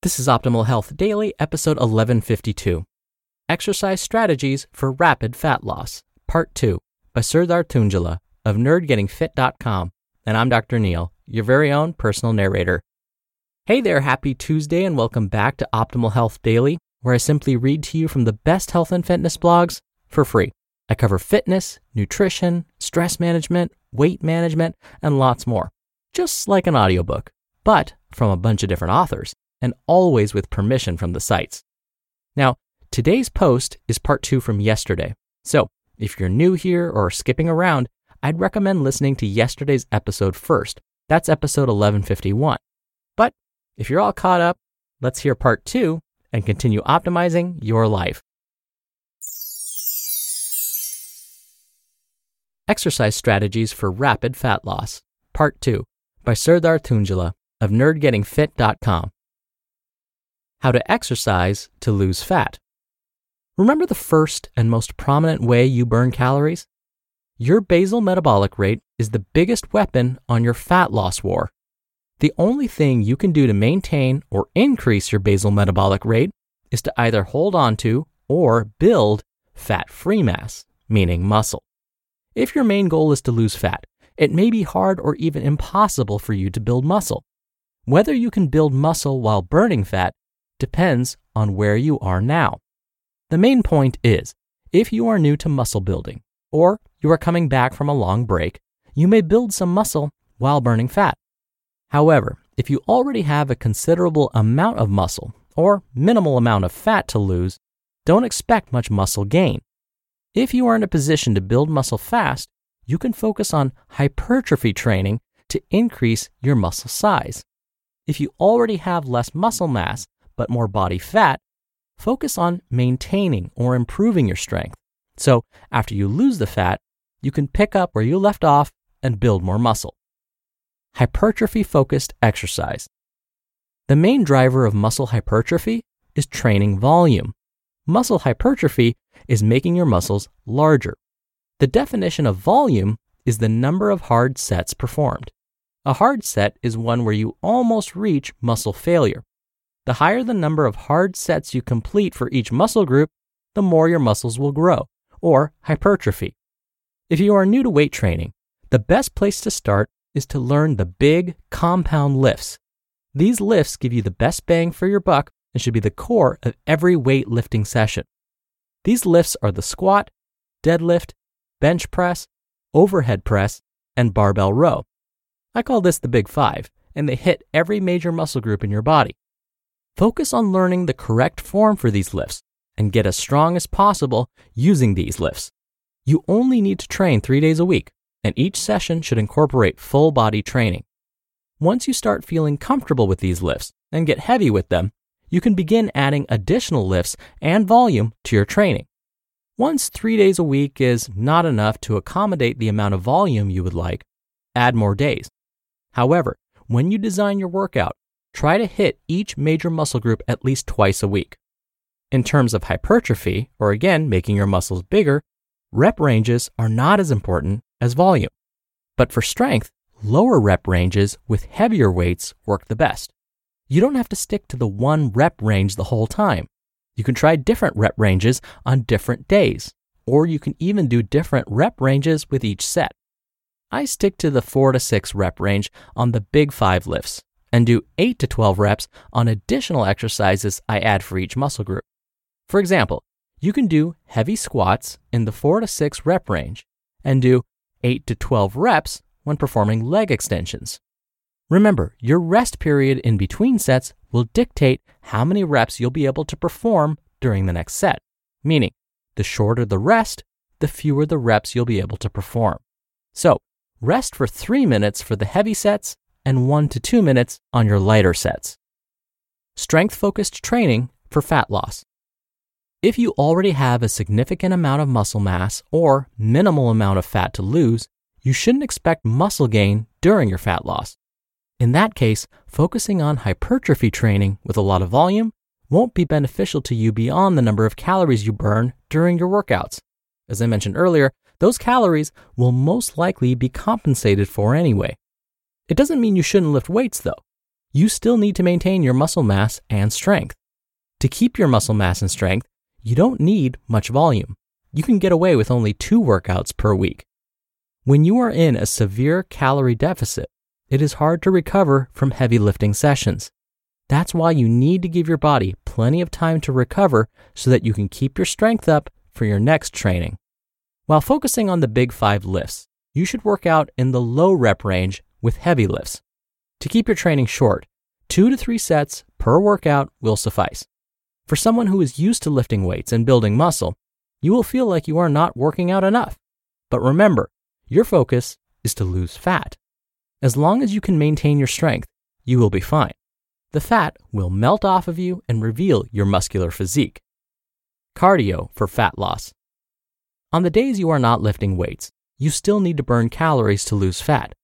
This is Optimal Health Daily, episode 1152 Exercise Strategies for Rapid Fat Loss, Part 2, by Serdar Tuncali of NerdGettingFit.com. And I'm Dr. Neal, your very own personal narrator. Hey there, happy Tuesday, and welcome back to Optimal Health Daily, where I simply read to you from the best health and fitness blogs for free. I cover fitness, nutrition, stress management, weight management, and lots more, just like an audiobook, but from a bunch of different authors and always with permission from the sites. Now, today's post is part two from yesterday. So, if you're new here or skipping around, I'd recommend listening to yesterday's episode first. That's episode 1151. But if you're all caught up, let's hear part two and continue optimizing your life. Exercise Strategies for Rapid Fat Loss, Part 2, by Serdar Tuncali of nerdgettingfit.com. How to exercise to lose fat. Remember the first and most prominent way you burn calories? Your basal metabolic rate is the biggest weapon on your fat loss war. The only thing you can do to maintain or increase your basal metabolic rate is to either hold on to or build fat free mass, meaning muscle. If your main goal is to lose fat, it may be hard or even impossible for you to build muscle. Whether you can build muscle while burning fat depends on where you are now. The main point is if you are new to muscle building or you are coming back from a long break, you may build some muscle while burning fat. However, if you already have a considerable amount of muscle or minimal amount of fat to lose, don't expect much muscle gain. If you are in a position to build muscle fast, you can focus on hypertrophy training to increase your muscle size. If you already have less muscle mass but more body fat, focus on maintaining or improving your strength. So after you lose the fat, you can pick up where you left off and build more muscle. Hypertrophy focused exercise. The main driver of muscle hypertrophy is training volume. Muscle hypertrophy is making your muscles larger. The definition of volume is the number of hard sets performed. A hard set is one where you almost reach muscle failure. The higher the number of hard sets you complete for each muscle group, the more your muscles will grow, or hypertrophy. If you are new to weight training, the best place to start is to learn the big compound lifts. These lifts give you the best bang for your buck and should be the core of every weightlifting session. These lifts are the squat, deadlift, bench press, overhead press, and barbell row. I call this the big five, and they hit every major muscle group in your body. Focus on learning the correct form for these lifts and get as strong as possible using these lifts. You only need to train three days a week, and each session should incorporate full body training. Once you start feeling comfortable with these lifts and get heavy with them, you can begin adding additional lifts and volume to your training. Once three days a week is not enough to accommodate the amount of volume you would like, add more days. However, when you design your workout, try to hit each major muscle group at least twice a week. In terms of hypertrophy, or again, making your muscles bigger, rep ranges are not as important as volume. But for strength, lower rep ranges with heavier weights work the best. You don't have to stick to the one rep range the whole time. You can try different rep ranges on different days, or you can even do different rep ranges with each set. I stick to the 4 to 6 rep range on the big 5 lifts and do 8 to 12 reps on additional exercises I add for each muscle group. For example, you can do heavy squats in the 4 to 6 rep range and do 8 to 12 reps when performing leg extensions. Remember, your rest period in between sets will dictate how many reps you'll be able to perform during the next set, meaning the shorter the rest, the fewer the reps you'll be able to perform. So, rest for three minutes for the heavy sets and one to two minutes on your lighter sets. Strength focused training for fat loss. If you already have a significant amount of muscle mass or minimal amount of fat to lose, you shouldn't expect muscle gain during your fat loss. In that case, focusing on hypertrophy training with a lot of volume won't be beneficial to you beyond the number of calories you burn during your workouts. As I mentioned earlier, those calories will most likely be compensated for anyway. It doesn't mean you shouldn't lift weights though. You still need to maintain your muscle mass and strength. To keep your muscle mass and strength, you don't need much volume. You can get away with only two workouts per week. When you are in a severe calorie deficit, it is hard to recover from heavy lifting sessions. That's why you need to give your body plenty of time to recover so that you can keep your strength up for your next training. While focusing on the big five lifts, you should work out in the low rep range with heavy lifts. To keep your training short, two to three sets per workout will suffice. For someone who is used to lifting weights and building muscle, you will feel like you are not working out enough. But remember, your focus is to lose fat. As long as you can maintain your strength, you will be fine. The fat will melt off of you and reveal your muscular physique. Cardio for fat loss. On the days you are not lifting weights, you still need to burn calories to lose fat.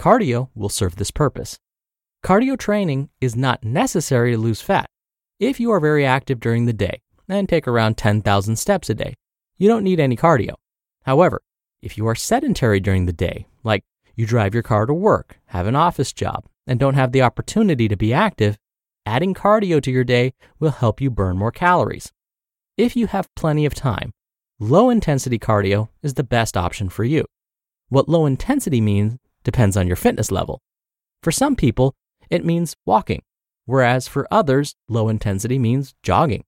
Cardio will serve this purpose. Cardio training is not necessary to lose fat. If you are very active during the day and take around 10,000 steps a day, you don't need any cardio. However, if you are sedentary during the day, like you drive your car to work, have an office job, and don't have the opportunity to be active, adding cardio to your day will help you burn more calories. If you have plenty of time, low intensity cardio is the best option for you. What low intensity means depends on your fitness level. For some people, it means walking, whereas for others, low intensity means jogging.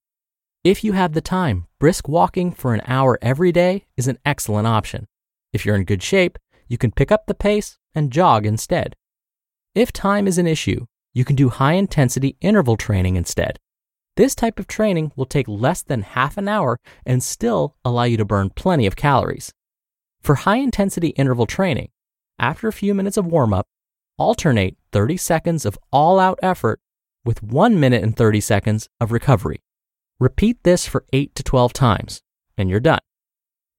If you have the time, brisk walking for an hour every day is an excellent option. If you're in good shape, you can pick up the pace and jog instead. If time is an issue, you can do high intensity interval training instead. This type of training will take less than half an hour and still allow you to burn plenty of calories. For high intensity interval training, after a few minutes of warm up, alternate 30 seconds of all out effort with 1 minute and 30 seconds of recovery. Repeat this for 8 to 12 times, and you're done.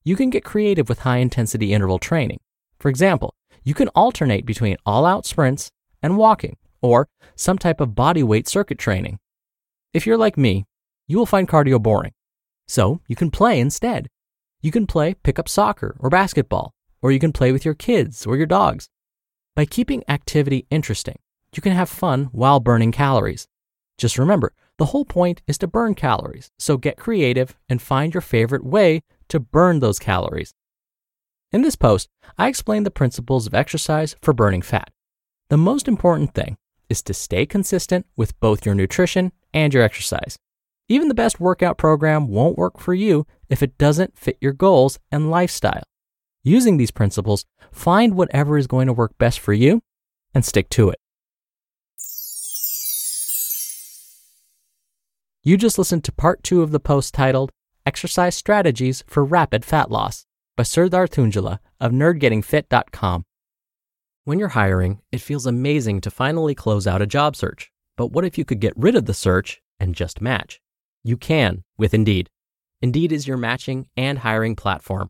You can get creative with high intensity interval training. For example, you can alternate between all out sprints and walking, or some type of body weight circuit training. If you're like me, you will find cardio boring. So you can play instead. You can play pickup soccer or basketball, or you can play with your kids or your dogs. By keeping activity interesting, you can have fun while burning calories. Just remember, the whole point is to burn calories, so get creative and find your favorite way to burn those calories. In this post, I explain the principles of exercise for burning fat. The most important thing is to stay consistent with both your nutrition and your exercise. Even the best workout program won't work for you if it doesn't fit your goals and lifestyle. Using these principles, find whatever is going to work best for you and stick to it. You just listened to part two of the post titled Exercise Strategies for Rapid Fat Loss by Serdar Tuncali of nerdgettingfit.com. When you're hiring, it feels amazing to finally close out a job search. But what if you could get rid of the search and just match? You can with Indeed. Indeed is your matching and hiring platform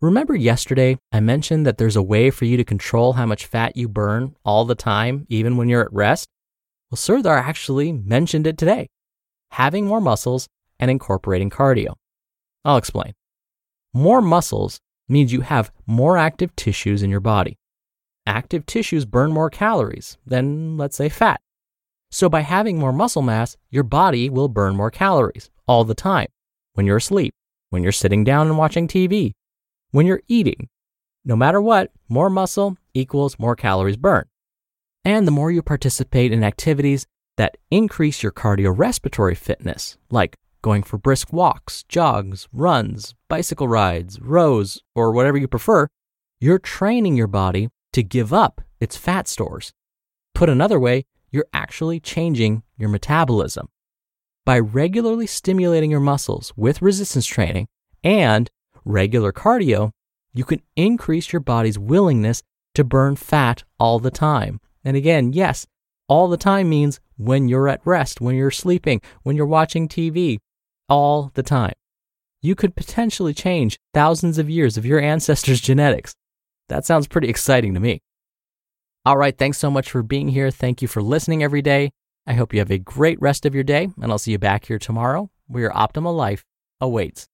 Remember yesterday, I mentioned that there's a way for you to control how much fat you burn all the time, even when you're at rest? Well, Serdar actually mentioned it today having more muscles and incorporating cardio. I'll explain. More muscles means you have more active tissues in your body. Active tissues burn more calories than, let's say, fat. So, by having more muscle mass, your body will burn more calories all the time when you're asleep, when you're sitting down and watching TV, when you're eating. No matter what, more muscle equals more calories burned. And the more you participate in activities that increase your cardiorespiratory fitness, like going for brisk walks, jogs, runs, bicycle rides, rows, or whatever you prefer, you're training your body to give up its fat stores. Put another way, you're actually changing your metabolism. By regularly stimulating your muscles with resistance training and regular cardio, you can increase your body's willingness to burn fat all the time. And again, yes, all the time means when you're at rest, when you're sleeping, when you're watching TV, all the time. You could potentially change thousands of years of your ancestors' genetics. That sounds pretty exciting to me. All right, thanks so much for being here. Thank you for listening every day. I hope you have a great rest of your day, and I'll see you back here tomorrow where your optimal life awaits.